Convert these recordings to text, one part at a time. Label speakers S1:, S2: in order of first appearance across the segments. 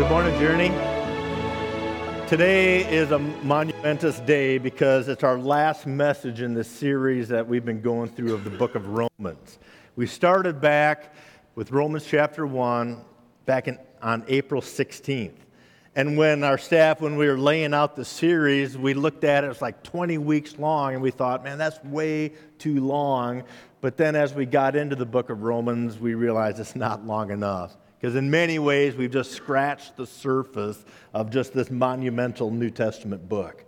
S1: good morning, Journey. Today is a monumentous day because it's our last message in the series that we've been going through of the book of Romans. We started back with Romans chapter 1 back in, on April 16th. And when our staff, when we were laying out the series, we looked at it, it was like 20 weeks long, and we thought, man, that's way too long. But then as we got into the book of Romans, we realized it's not long enough. Because in many ways, we've just scratched the surface of just this monumental New Testament book.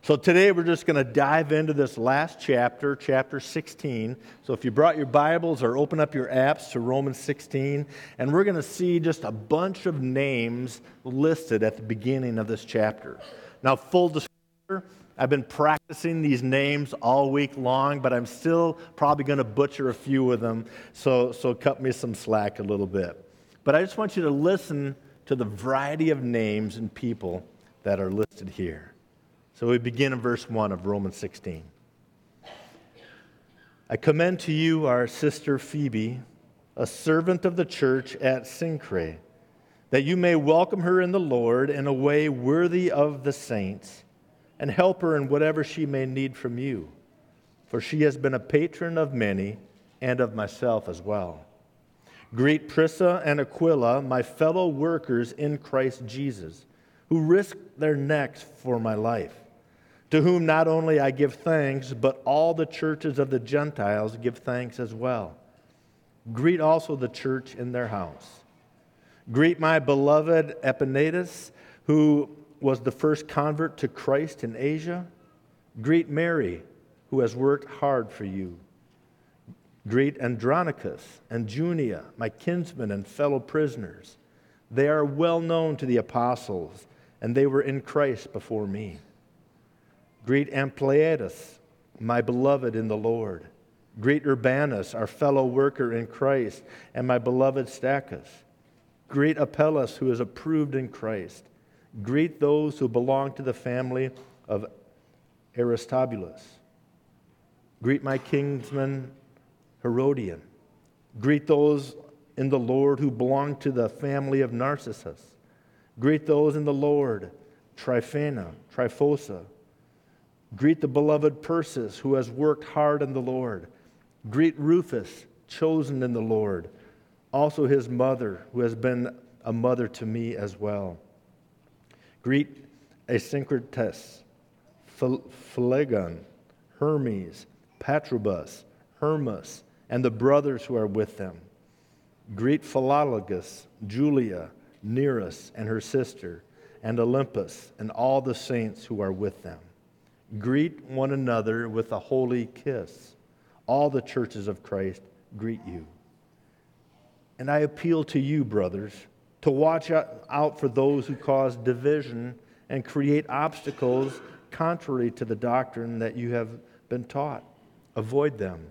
S1: So today, we're just going to dive into this last chapter, chapter 16. So if you brought your Bibles or open up your apps to Romans 16, and we're going to see just a bunch of names listed at the beginning of this chapter. Now, full disclosure, I've been practicing these names all week long, but I'm still probably going to butcher a few of them, so, so cut me some slack a little bit. But I just want you to listen to the variety of names and people that are listed here. So we begin in verse 1 of Romans 16. I commend to you our sister Phoebe, a servant of the church at Cenchreae, that you may welcome her in the Lord in a way worthy of the saints, and help her in whatever she may need from you, for she has been a patron of many and of myself as well. Greet Prisca and Aquila, my fellow workers in Christ Jesus, who risked their necks for my life, to whom not only I give thanks, but all the churches of the Gentiles give thanks as well. Greet also the church in their house. Greet my beloved Epaenetus, who was the first convert to Christ in Asia. Greet Mary, who has worked hard for you. Greet Andronicus and Junia, my kinsmen and fellow prisoners. They are well known to the apostles, and they were in Christ before me. Greet Ampliatus, my beloved in the Lord. Greet Urbanus, our fellow worker in Christ, and my beloved Stachys. Greet Apelles, who is approved in Christ. Greet those who belong to the family of Aristobulus. Greet my kinsman Herodion. Greet those in the Lord who belong to the family of Narcissus. Greet those in the Lord, Tryphena, Tryphosa. Greet the beloved Persis, who has worked hard in the Lord. Greet Rufus, chosen in the Lord, also his mother, who has been a mother to me as well. Greet Asyncritus, Phlegon, Hermes, Patrobus, Hermas, and the brothers who are with them. Greet Philologus, Julia, Nereus, and her sister, and Olympus, and all the saints who are with them. Greet one another with a holy kiss. All the churches of Christ greet you. And I appeal to you, brothers, to watch out for those who cause division and create obstacles contrary to the doctrine that you have been taught. Avoid them.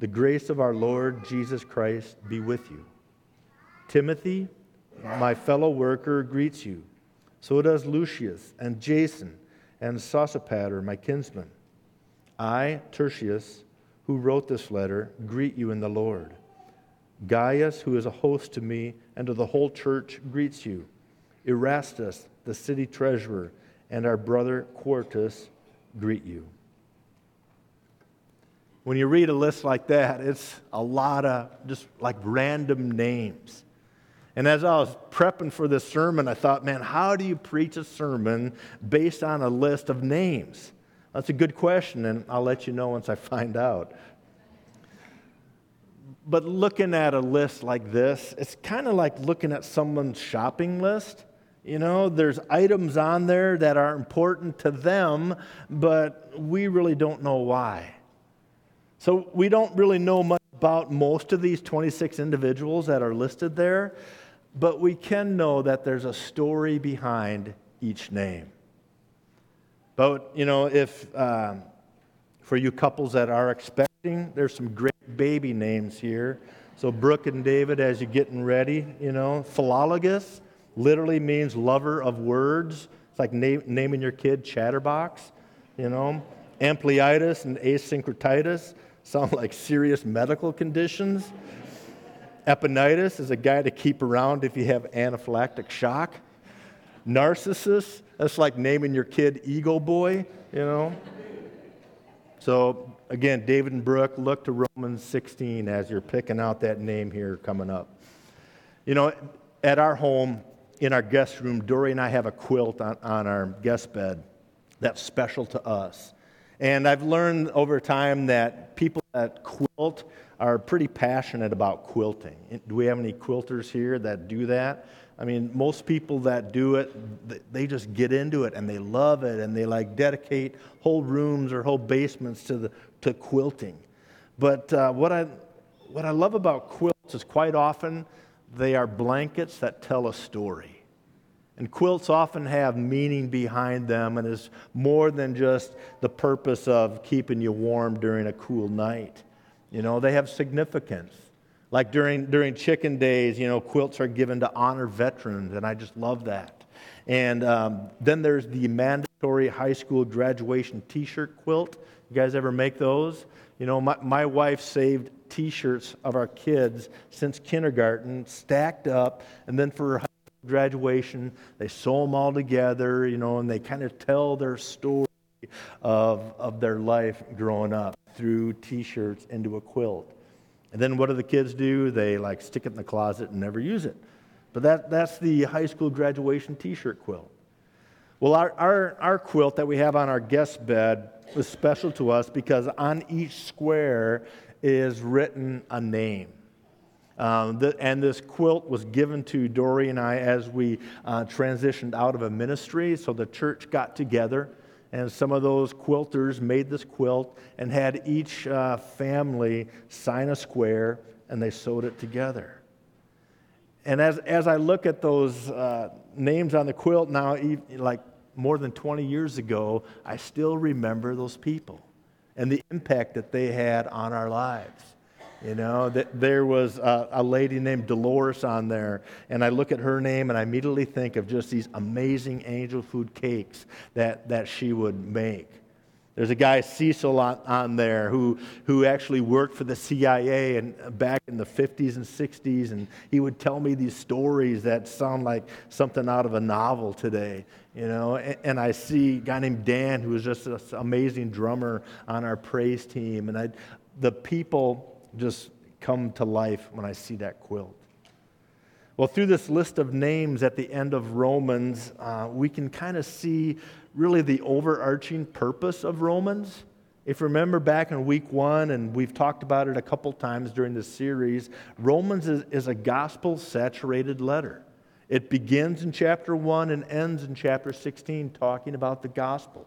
S1: The grace of our Lord Jesus Christ be with you. Timothy, my fellow worker, greets you. So does Lucius and Jason and Sosipater, my kinsman. I, Tertius, who wrote this letter, greet you in the Lord. Gaius, who is a host to me and to the whole church, greets you. Erastus, the city treasurer, and our brother Quartus greet you when you read a list like that, it's a lot of just like random names. And as I was prepping for this sermon, I thought, man, how do you preach a sermon based on a list of names? That's a good question, and I'll let you know once I find out. But looking at a list like this, it's kind of like looking at someone's shopping list. You know, there's items on there that are important to them, but we really don't know why. So we don't really know much about most of these 26 individuals that are listed there, but we can know that there's a story behind each name. But, you know, if um, for you couples that are expecting, there's some great baby names here. So, Brooke and David, as you're getting ready, you know, Philologus literally means lover of words. It's like na- naming your kid Chatterbox, you know. Ampliitis and asyncretitis sound like serious medical conditions. Epaenetus is a guy to keep around if you have anaphylactic shock. Narcissus, that's like naming your kid Ego Boy, you know. So, again, David and Brooke, look to Romans 16 as you're picking out that name here coming up. You know, at our home, in our guest room, Dory and I have a quilt on, on our guest bed that's special to us. And I've learned over time that people that quilt are pretty passionate about quilting. Do we have any quilters here that do that? I mean, most people that do it, they just get into it and they love it and they like dedicate whole rooms or whole basements to, the, to quilting. But uh, what, I, what I love about quilts is quite often they are blankets that tell a story. And quilts often have meaning behind them and is more than just the purpose of keeping you warm during a cool night. You know, they have significance. Like during, during chicken days, you know, quilts are given to honor veterans, and I just love that. And um, then there's the mandatory high school graduation t shirt quilt. You guys ever make those? You know, my, my wife saved t shirts of our kids since kindergarten, stacked up, and then for her graduation, they sew them all together, you know, and they kind of tell their story of, of their life growing up through t shirts into a quilt. And then what do the kids do? They like stick it in the closet and never use it. But that, that's the high school graduation t shirt quilt. Well, our, our, our quilt that we have on our guest bed is special to us because on each square is written a name. Um, the, and this quilt was given to Dory and I as we uh, transitioned out of a ministry. So the church got together and some of those quilters made this quilt and had each uh, family sign a square and they sewed it together. And as, as I look at those uh, names on the quilt now, like more than 20 years ago, I still remember those people and the impact that they had on our lives. You know, there was a, a, lady named Dolores on there, and I look at her name and I immediately think of just these amazing angel food cakes that, that she would make. There's a guy, Cecil, on, on there who, who actually worked for the CIA and uh, back in the 50s and 60s, and he would tell me these stories that sound like something out of a novel today. You know, and, and I see a guy named Dan who was just an amazing drummer on our praise team, and I, the people just come to life when I see that quilt. Well, through this list of names at the end of Romans, uh, we can kind of see really the overarching purpose of Romans. If you remember back in week one, and we've talked about it a couple times during this series, Romans is, is a gospel saturated letter. It begins in chapter 1 and ends in chapter 16 talking about the gospel.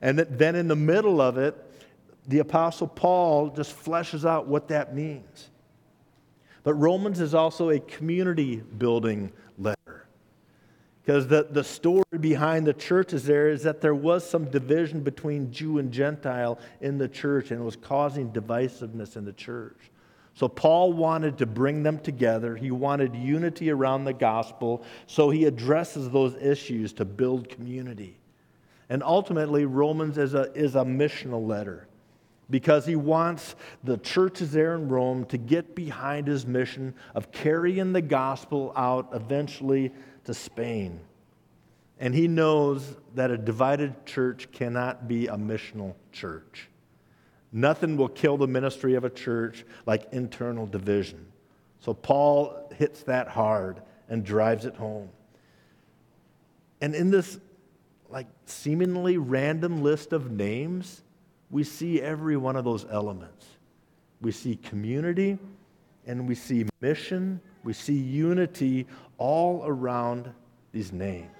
S1: And then in the middle of it, the Apostle Paul just fleshes out what that means. But Romans is also a community building letter. Because the, the story behind the churches there is that there was some division between Jew and Gentile in the church, and it was causing divisiveness in the church. So Paul wanted to bring them together. He wanted unity around the gospel, so he addresses those issues to build community. And ultimately, Romans is a, is a missional letter because he wants the churches there in Rome to get behind his mission of carrying the gospel out eventually to Spain. And he knows that a divided church cannot be a missional church. Nothing will kill the ministry of a church like internal division. So Paul hits that hard and drives it home. And in this like seemingly random list of names, we see every one of those elements. We see community and we see mission, we see unity all around these names.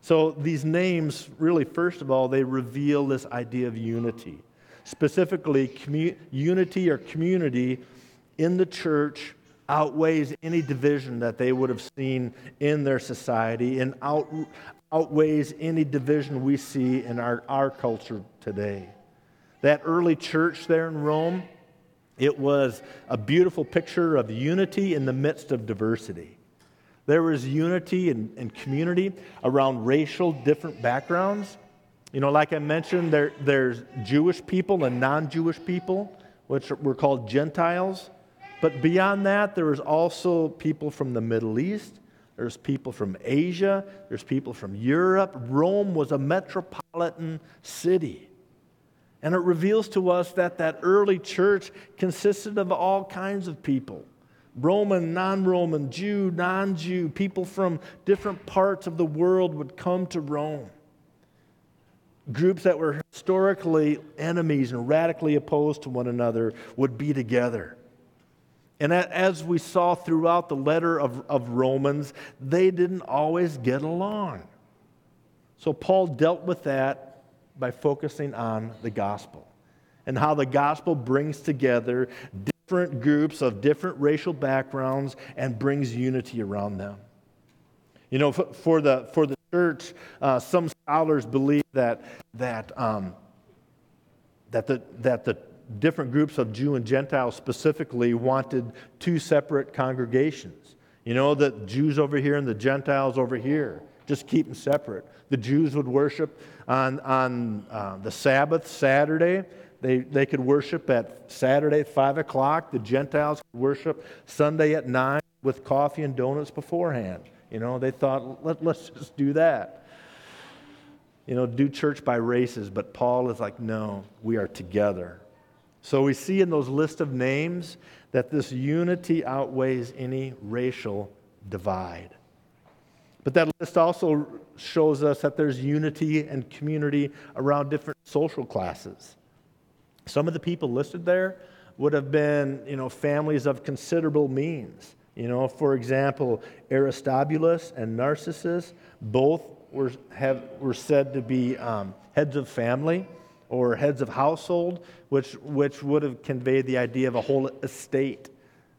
S1: So, these names, really, first of all, they reveal this idea of unity. Specifically, commu- unity or community in the church outweighs any division that they would have seen in their society and out, outweighs any division we see in our, our culture today. That early church there in Rome, it was a beautiful picture of unity in the midst of diversity. There was unity and, community around racial different backgrounds. You know, like I mentioned, there, there's Jewish people and non Jewish people, which were called Gentiles. But beyond that, there was also people from the Middle East, there's people from Asia, there's people from Europe. Rome was a metropolitan city. And it reveals to us that that early church consisted of all kinds of people Roman, non Roman, Jew, non Jew, people from different parts of the world would come to Rome. Groups that were historically enemies and radically opposed to one another would be together. And as we saw throughout the letter of, of Romans, they didn't always get along. So Paul dealt with that by focusing on the gospel and how the gospel brings together different groups of different racial backgrounds and brings unity around them. You know, for the, for the church, uh, some scholars believe that, that, um, that, the, that the different groups of Jew and Gentile specifically wanted two separate congregations. You know, the Jews over here and the Gentiles over here. Just keep them separate. The Jews would worship on, on uh, the Sabbath, Saturday. They, they could worship at Saturday at 5 o'clock. The Gentiles could worship Sunday at 9 with coffee and donuts beforehand. You know, they thought, Let, let's just do that. You know, do church by races. But Paul is like, no, we are together. So we see in those list of names that this unity outweighs any racial divide. But that list also shows us that there's unity and community around different social classes. Some of the people listed there would have been, you know, families of considerable means. You know, for example, Aristobulus and Narcissus both were, have, were said to be um, heads of family or heads of household, which, which would have conveyed the idea of a whole estate.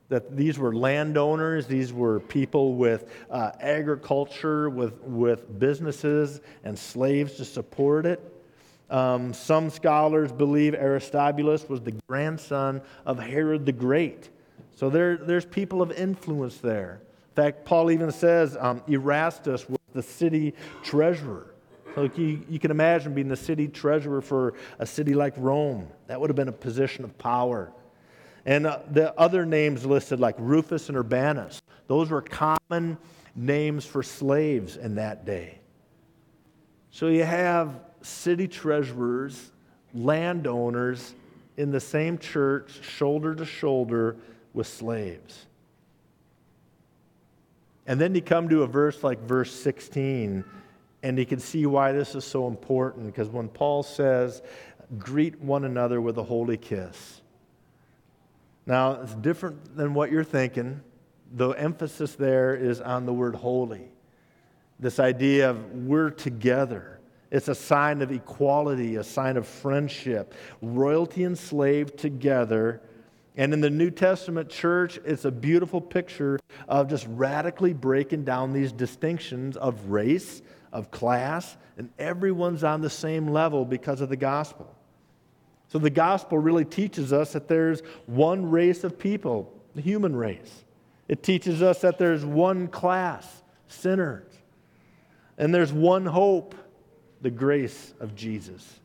S1: That these were landowners, these were people with uh, agriculture, with, with businesses and slaves to support it. Um, some scholars believe Aristobulus was the grandson of Herod the Great. So there, there's people of influence there. In fact, Paul even says um, Erastus was the city treasurer. So you, you can imagine being the city treasurer for a city like Rome. That would have been a position of power. And uh, the other names listed, like Rufus and Urbanus, those were common names for slaves in that day. So you have city treasurers, landowners in the same church, shoulder to shoulder with slaves. And then you come to a verse like verse 16, and you can see why this is so important because when Paul says, greet one another with a holy kiss. Now, it's different than what you're thinking. The emphasis there is on the word holy. This idea of we're together. It's a sign of equality, a sign of friendship. Royalty and slave together. And in the New Testament church, it's a beautiful picture of just radically breaking down these distinctions of race, of class, and everyone's on the same level because of the gospel. So the gospel really teaches us that there's one race of people, the human race. It teaches us that there's one class, sinners. And there's one hope, the grace of Jesus.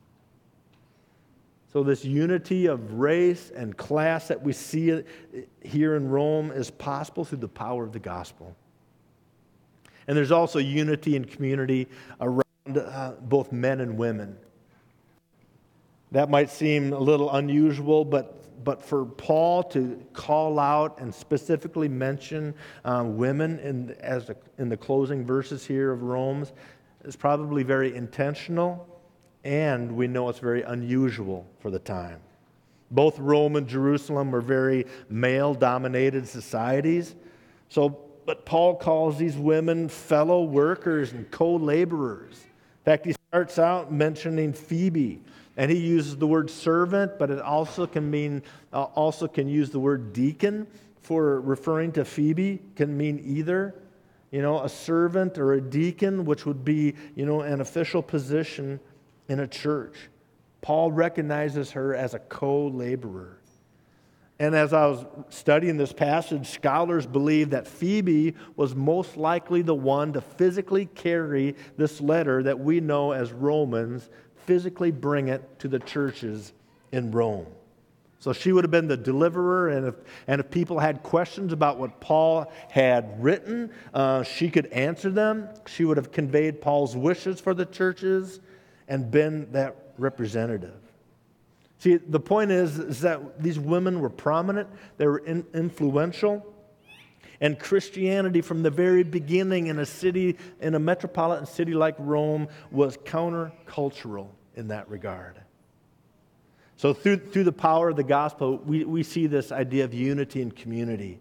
S1: So, this unity of race and class that we see here in Rome is possible through the power of the gospel. And there's also unity and community around uh, both men and women. That might seem a little unusual, but, but for Paul to call out and specifically mention uh, women in, as a, in the closing verses here of Romans is probably very intentional, and we know it's very unusual for the time. Both Rome and Jerusalem were very male dominated societies. So, but Paul calls these women fellow workers and co laborers. In fact, he starts out mentioning Phoebe, and he uses the word servant, but it also can mean, uh, also can use the word deacon for referring to Phoebe, can mean either. You know, a servant or a deacon, which would be, you know, an official position in a church. Paul recognizes her as a co laborer. And as I was studying this passage, scholars believe that Phoebe was most likely the one to physically carry this letter that we know as Romans, physically bring it to the churches in Rome. So she would have been the deliverer, and if, and if people had questions about what Paul had written, uh, she could answer them. She would have conveyed Paul's wishes for the churches and been that representative. See, the point is, is that these women were prominent, they were in, influential. And Christianity, from the very beginning in a city, in a metropolitan city like Rome, was countercultural in that regard. So, through, through the power of the gospel, we, we see this idea of unity and community.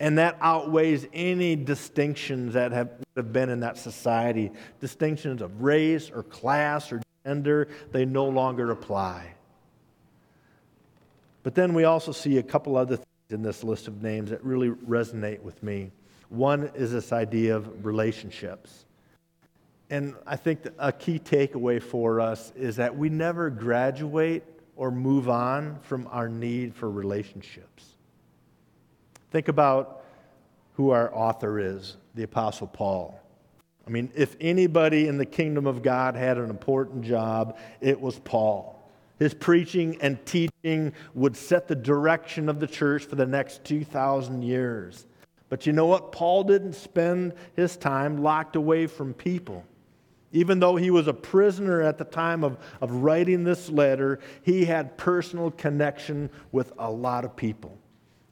S1: And that outweighs any distinctions that have, have been in that society distinctions of race or class or gender, they no longer apply. But then we also see a couple other things in this list of names that really resonate with me. One is this idea of relationships. And I think a key takeaway for us is that we never graduate or move on from our need for relationships. Think about who our author is, the Apostle Paul. I mean, if anybody in the kingdom of God had an important job, it was Paul. His preaching and teaching would set the direction of the church for the next 2,000 years. But you know what? Paul didn't spend his time locked away from people. Even though he was a prisoner at the time of, of writing this letter, he had personal connection with a lot of people.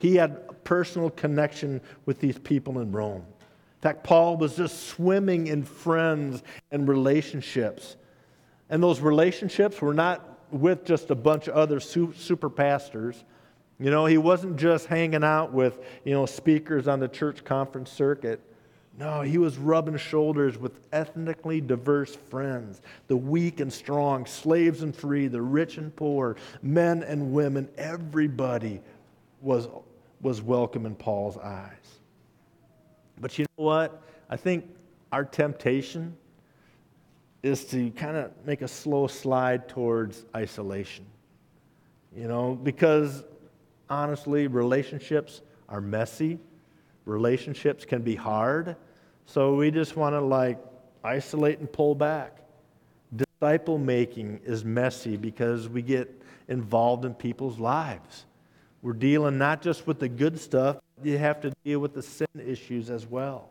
S1: He had personal connection with these people in Rome. In fact, Paul was just swimming in friends and relationships. And those relationships were not with just a bunch of other super pastors. You know, he wasn't just hanging out with, you know, speakers on the church conference circuit. No, he was rubbing shoulders with ethnically diverse friends, the weak and strong, slaves and free, the rich and poor, men and women. Everybody was, was welcome in Paul's eyes. But you know what? I think our temptation is to kind of make a slow slide towards isolation. You know, because honestly, relationships are messy, relationships can be hard. So we just want to like isolate and pull back. Disciple making is messy because we get involved in people's lives. We're dealing not just with the good stuff, you have to deal with the sin issues as well.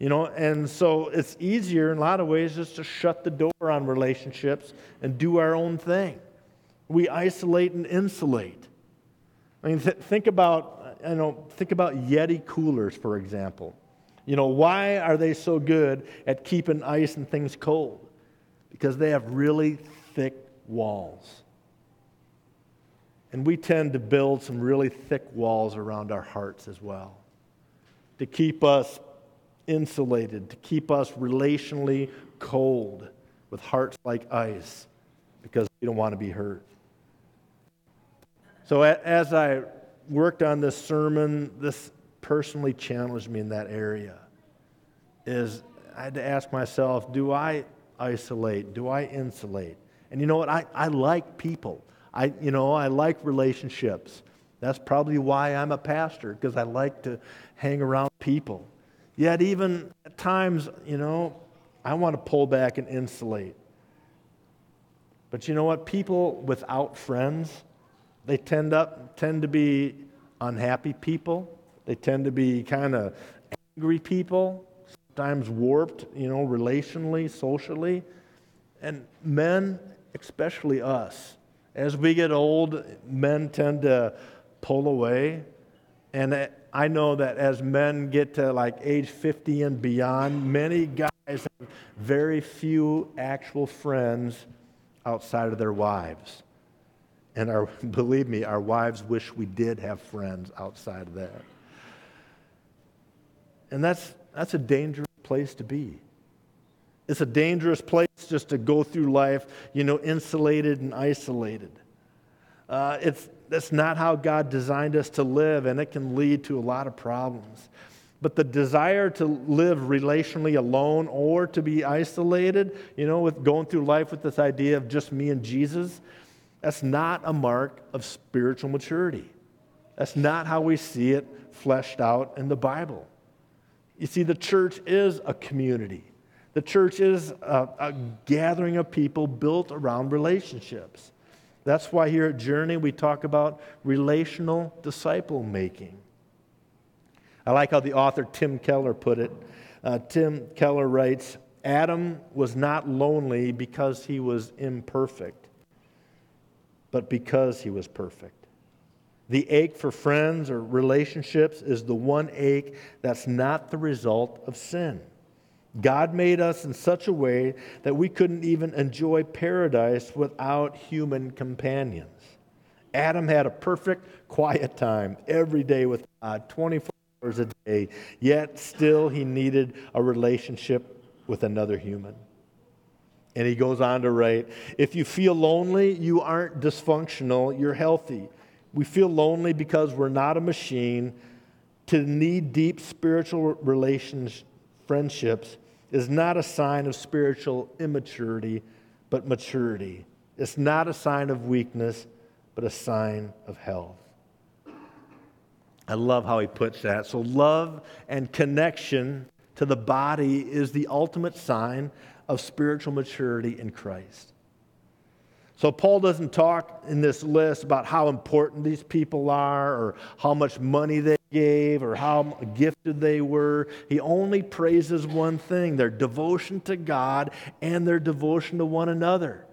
S1: You know, and so it's easier in a lot of ways just to shut the door on relationships and do our own thing. We isolate and insulate. I mean, th- think about, you know, think about Yeti coolers, for example. You know, why are they so good at keeping ice and things cold? Because they have really thick walls. And we tend to build some really thick walls around our hearts as well to keep us insulated, to keep us relationally cold with hearts like ice because we don't want to be hurt. So, as I worked on this sermon, this personally challenged me in that area. Is I had to ask myself, do I isolate? Do I insulate? And you know what? I, I like people. I, you know, I like relationships. That's probably why I'm a pastor, because I like to hang around people. Yet, even at times, you know, I want to pull back and insulate. But you know what? People without friends, they tend, up, tend to be unhappy people. They tend to be kind of angry people, sometimes warped, you know, relationally, socially. And men, especially us, as we get old, men tend to pull away. And uh, I know that as men get to like age 50 and beyond, many guys have very few actual friends outside of their wives. And our, believe me, our wives wish we did have friends outside of that. And that's, that's a dangerous place to be. It's a dangerous place just to go through life, you know, insulated and isolated. Uh, it's, that's not how God designed us to live, and it can lead to a lot of problems. But the desire to live relationally alone or to be isolated, you know, with going through life with this idea of just me and Jesus, that's not a mark of spiritual maturity. That's not how we see it fleshed out in the Bible. You see, the church is a community. The church is a, a, gathering of people built around relationships. That's why here at Journey we talk about relational disciple making. I like how the author Tim Keller put it. Uh, Tim Keller writes Adam was not lonely because he was imperfect, but because he was perfect. The ache for friends or relationships is the one ache that's not the result of sin. God made us in such a way that we couldn't even enjoy paradise without human companions. Adam had a perfect quiet time every day with God, 24 hours a day, yet still he needed a relationship with another human. And he goes on to write If you feel lonely, you aren't dysfunctional, you're healthy. We feel lonely because we're not a machine. To need deep spiritual relations, friendships, is not a sign of spiritual immaturity, but maturity. It's not a sign of weakness, but a sign of health. I love how he puts that. So, love and connection to the body is the ultimate sign of spiritual maturity in Christ. So, Paul doesn't talk in this list about how important these people are or how much money they gave or how gifted they were. He only praises one thing their devotion to God and their devotion to one another.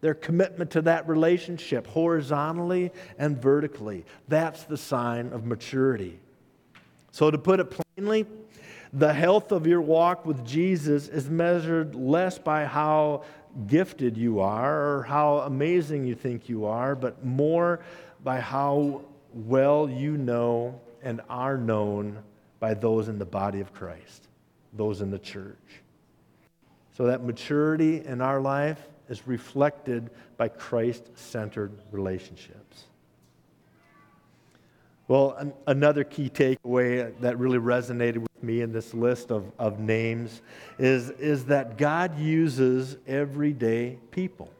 S1: Their commitment to that relationship, horizontally and vertically. That's the sign of maturity. So, to put it plainly, the health of your walk with Jesus is measured less by how gifted you are or how amazing you think you are, but more by how well you know and are known by those in the body of Christ, those in the church. So that maturity in our life is reflected by Christ centered relationships. Well, an, another key takeaway that really resonated with me in this list of, of names is, is that God uses everyday people.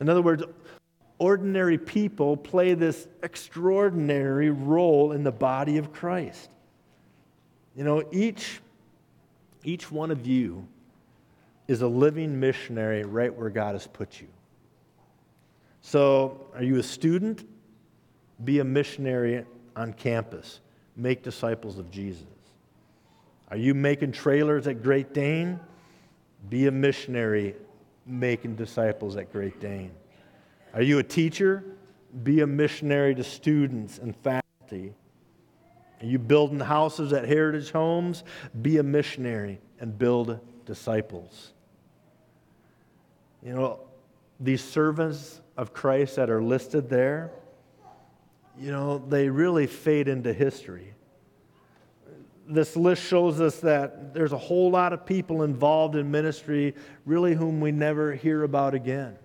S1: In other words, ordinary people play this extraordinary role in the body of Christ. You know, each, each one of you is a living missionary right where God has put you. So, are you a student? Be a missionary on campus. Make disciples of Jesus. Are you making trailers at Great Dane? Be a missionary making disciples at Great Dane. Are you a teacher? Be a missionary to students and faculty. Are you building houses at Heritage Homes? Be a missionary and build disciples. You know, these servants of Christ that are listed there, you know, they really fade into history. This list shows us that there's a whole lot of people involved in ministry, really, whom we never hear about again.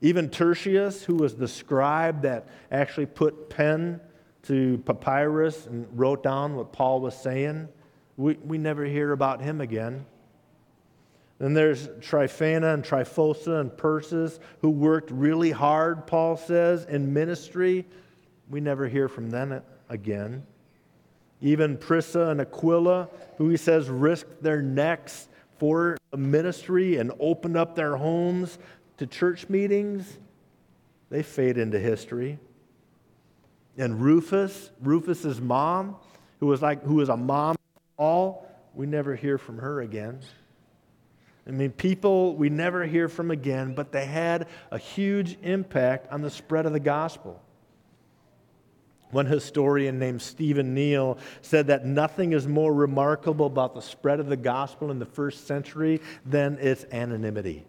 S1: Even Tertius, who was the scribe that actually put pen to papyrus and wrote down what Paul was saying, we, we never hear about him again. Then there's Tryphena and Tryphosa and Persis, who worked really hard, Paul says, in ministry. We never hear from them again. Even Prisca and Aquila, who he says risked their necks for ministry and opened up their homes to church meetings, they fade into history. And Rufus, Rufus's mom, who was like who was a mom all, we never hear from her again. I mean, people we never hear from again, but they had a huge impact on the spread of the gospel. One historian named Stephen Neill said that nothing is more remarkable about the spread of the gospel in the first century than its anonymity.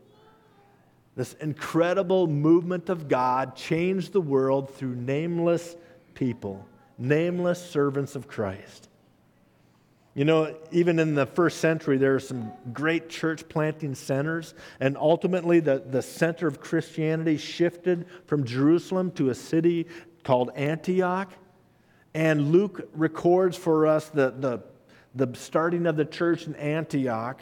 S1: This incredible movement of God changed the world through nameless people, nameless servants of Christ. You know, even in the first century, there are some great church planting centers, and ultimately, the, the center of Christianity shifted from Jerusalem to a city called Antioch. And Luke records for us the, the, the starting of the church in Antioch.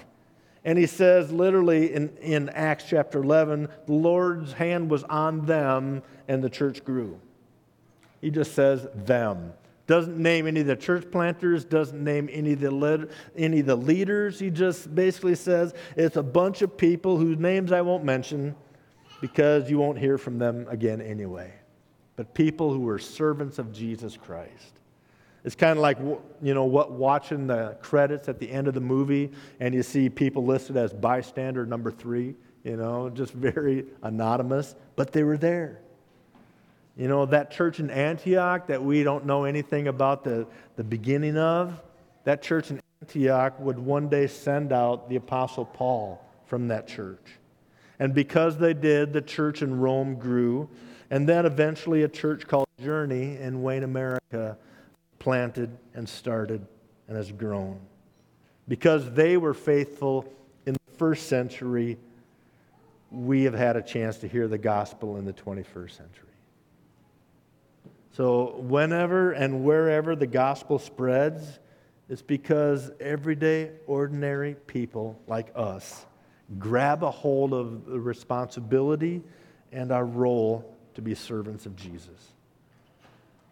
S1: And he says, literally in, in Acts chapter 11, the Lord's hand was on them and the church grew. He just says, them. Doesn't name any of the church planters, doesn't name any of the, any of the leaders. He just basically says it's a bunch of people whose names I won't mention because you won't hear from them again anyway. But people who were servants of Jesus Christ. It's kind of like you know what watching the credits at the end of the movie and you see people listed as bystander number 3, you know, just very anonymous, but they were there. You know, that church in Antioch that we don't know anything about the, the beginning of, that church in Antioch would one day send out the Apostle Paul from that church. And because they did, the church in Rome grew. And then eventually a church called Journey in Wayne, America, planted and started and has grown. Because they were faithful in the first century, we have had a chance to hear the gospel in the 21st century. So, whenever and wherever the gospel spreads, it's because everyday, ordinary people like us grab a hold of the responsibility and our role to be servants of Jesus.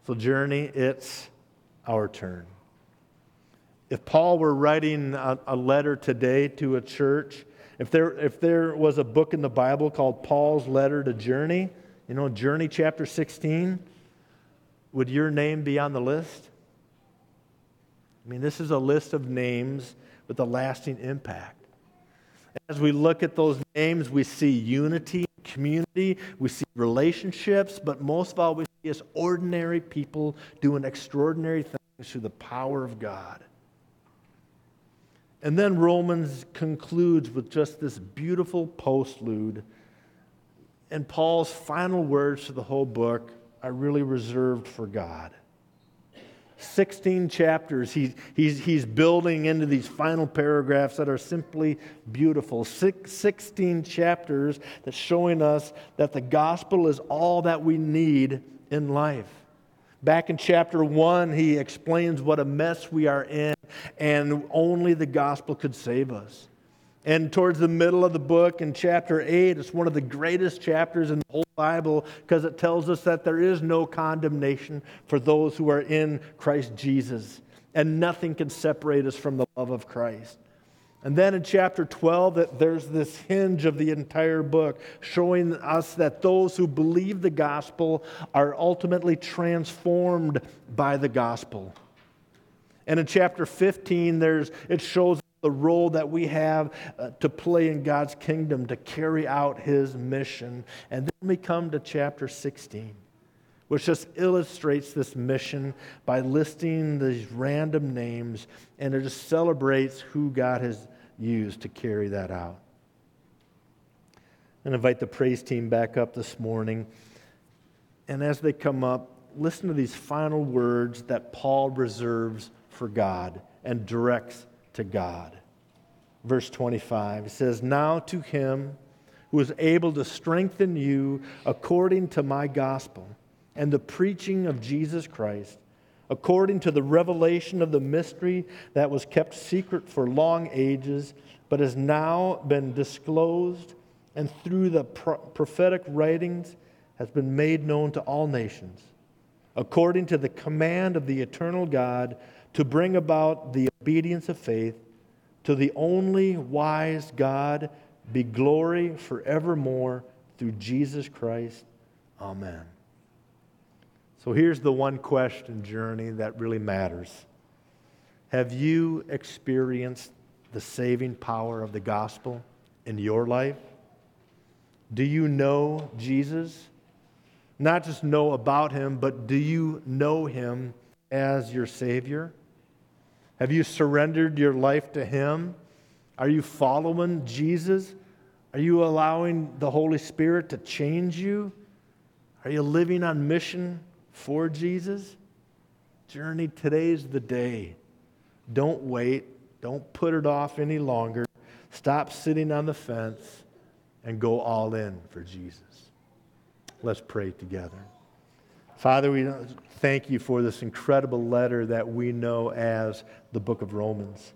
S1: So, Journey, it's our turn. If Paul were writing a, a letter today to a church, if there, if there was a book in the Bible called Paul's Letter to Journey, you know, Journey chapter 16, would your name be on the list? I mean, this is a list of names with a lasting impact. As we look at those names, we see unity, community, we see relationships, but most of all, we see as ordinary people doing extraordinary things through the power of God. And then Romans concludes with just this beautiful postlude. And Paul's final words to the whole book are really reserved for God. 16 chapters he, he's, he's building into these final paragraphs that are simply beautiful. Six, 16 chapters that's showing us that the gospel is all that we need in life. Back in chapter 1, he explains what a mess we are in, and only the gospel could save us. And towards the middle of the book, in chapter 8, it's one of the greatest chapters in the whole Bible because it tells us that there is no condemnation for those who are in Christ Jesus. And nothing can separate us from the love of Christ. And then in chapter 12, that there's this hinge of the entire book showing us that those who believe the gospel are ultimately transformed by the gospel. And in chapter 15, there's, it shows the role that we have uh, to play in God's kingdom to carry out his mission. And then we come to chapter 16, which just illustrates this mission by listing these random names and it just celebrates who God has used to carry that out. And invite the praise team back up this morning. And as they come up, listen to these final words that Paul reserves for God and directs to God. Verse 25 it says, Now to him who is able to strengthen you according to my gospel and the preaching of Jesus Christ, according to the revelation of the mystery that was kept secret for long ages, but has now been disclosed, and through the pro- prophetic writings has been made known to all nations, according to the command of the eternal God to bring about the obedience of faith. To the only wise God be glory forevermore through Jesus Christ. Amen. So here's the one question journey that really matters Have you experienced the saving power of the gospel in your life? Do you know Jesus? Not just know about him, but do you know him as your Savior? Have you surrendered your life to Him? Are you following Jesus? Are you allowing the Holy Spirit to change you? Are you living on mission for Jesus? Journey, today's the day. Don't wait. Don't put it off any longer. Stop sitting on the fence and go all in for Jesus. Let's pray together. Father, we thank you for this incredible letter that we know as the book of Romans.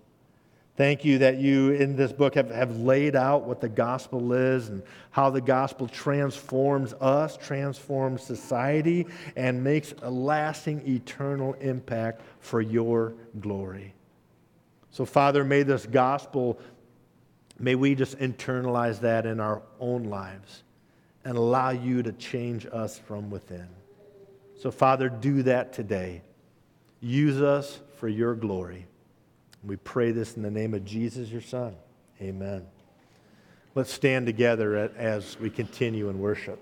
S1: Thank you that you, in this book, have, have laid out what the gospel is and how the gospel transforms us, transforms society, and makes a lasting, eternal impact for your glory. So, Father, may this gospel, may we just internalize that in our own lives and allow you to change us from within. So, Father, do that today. Use us for your glory. We pray this in the name of Jesus, your Son. Amen. Let's stand together as we continue in worship.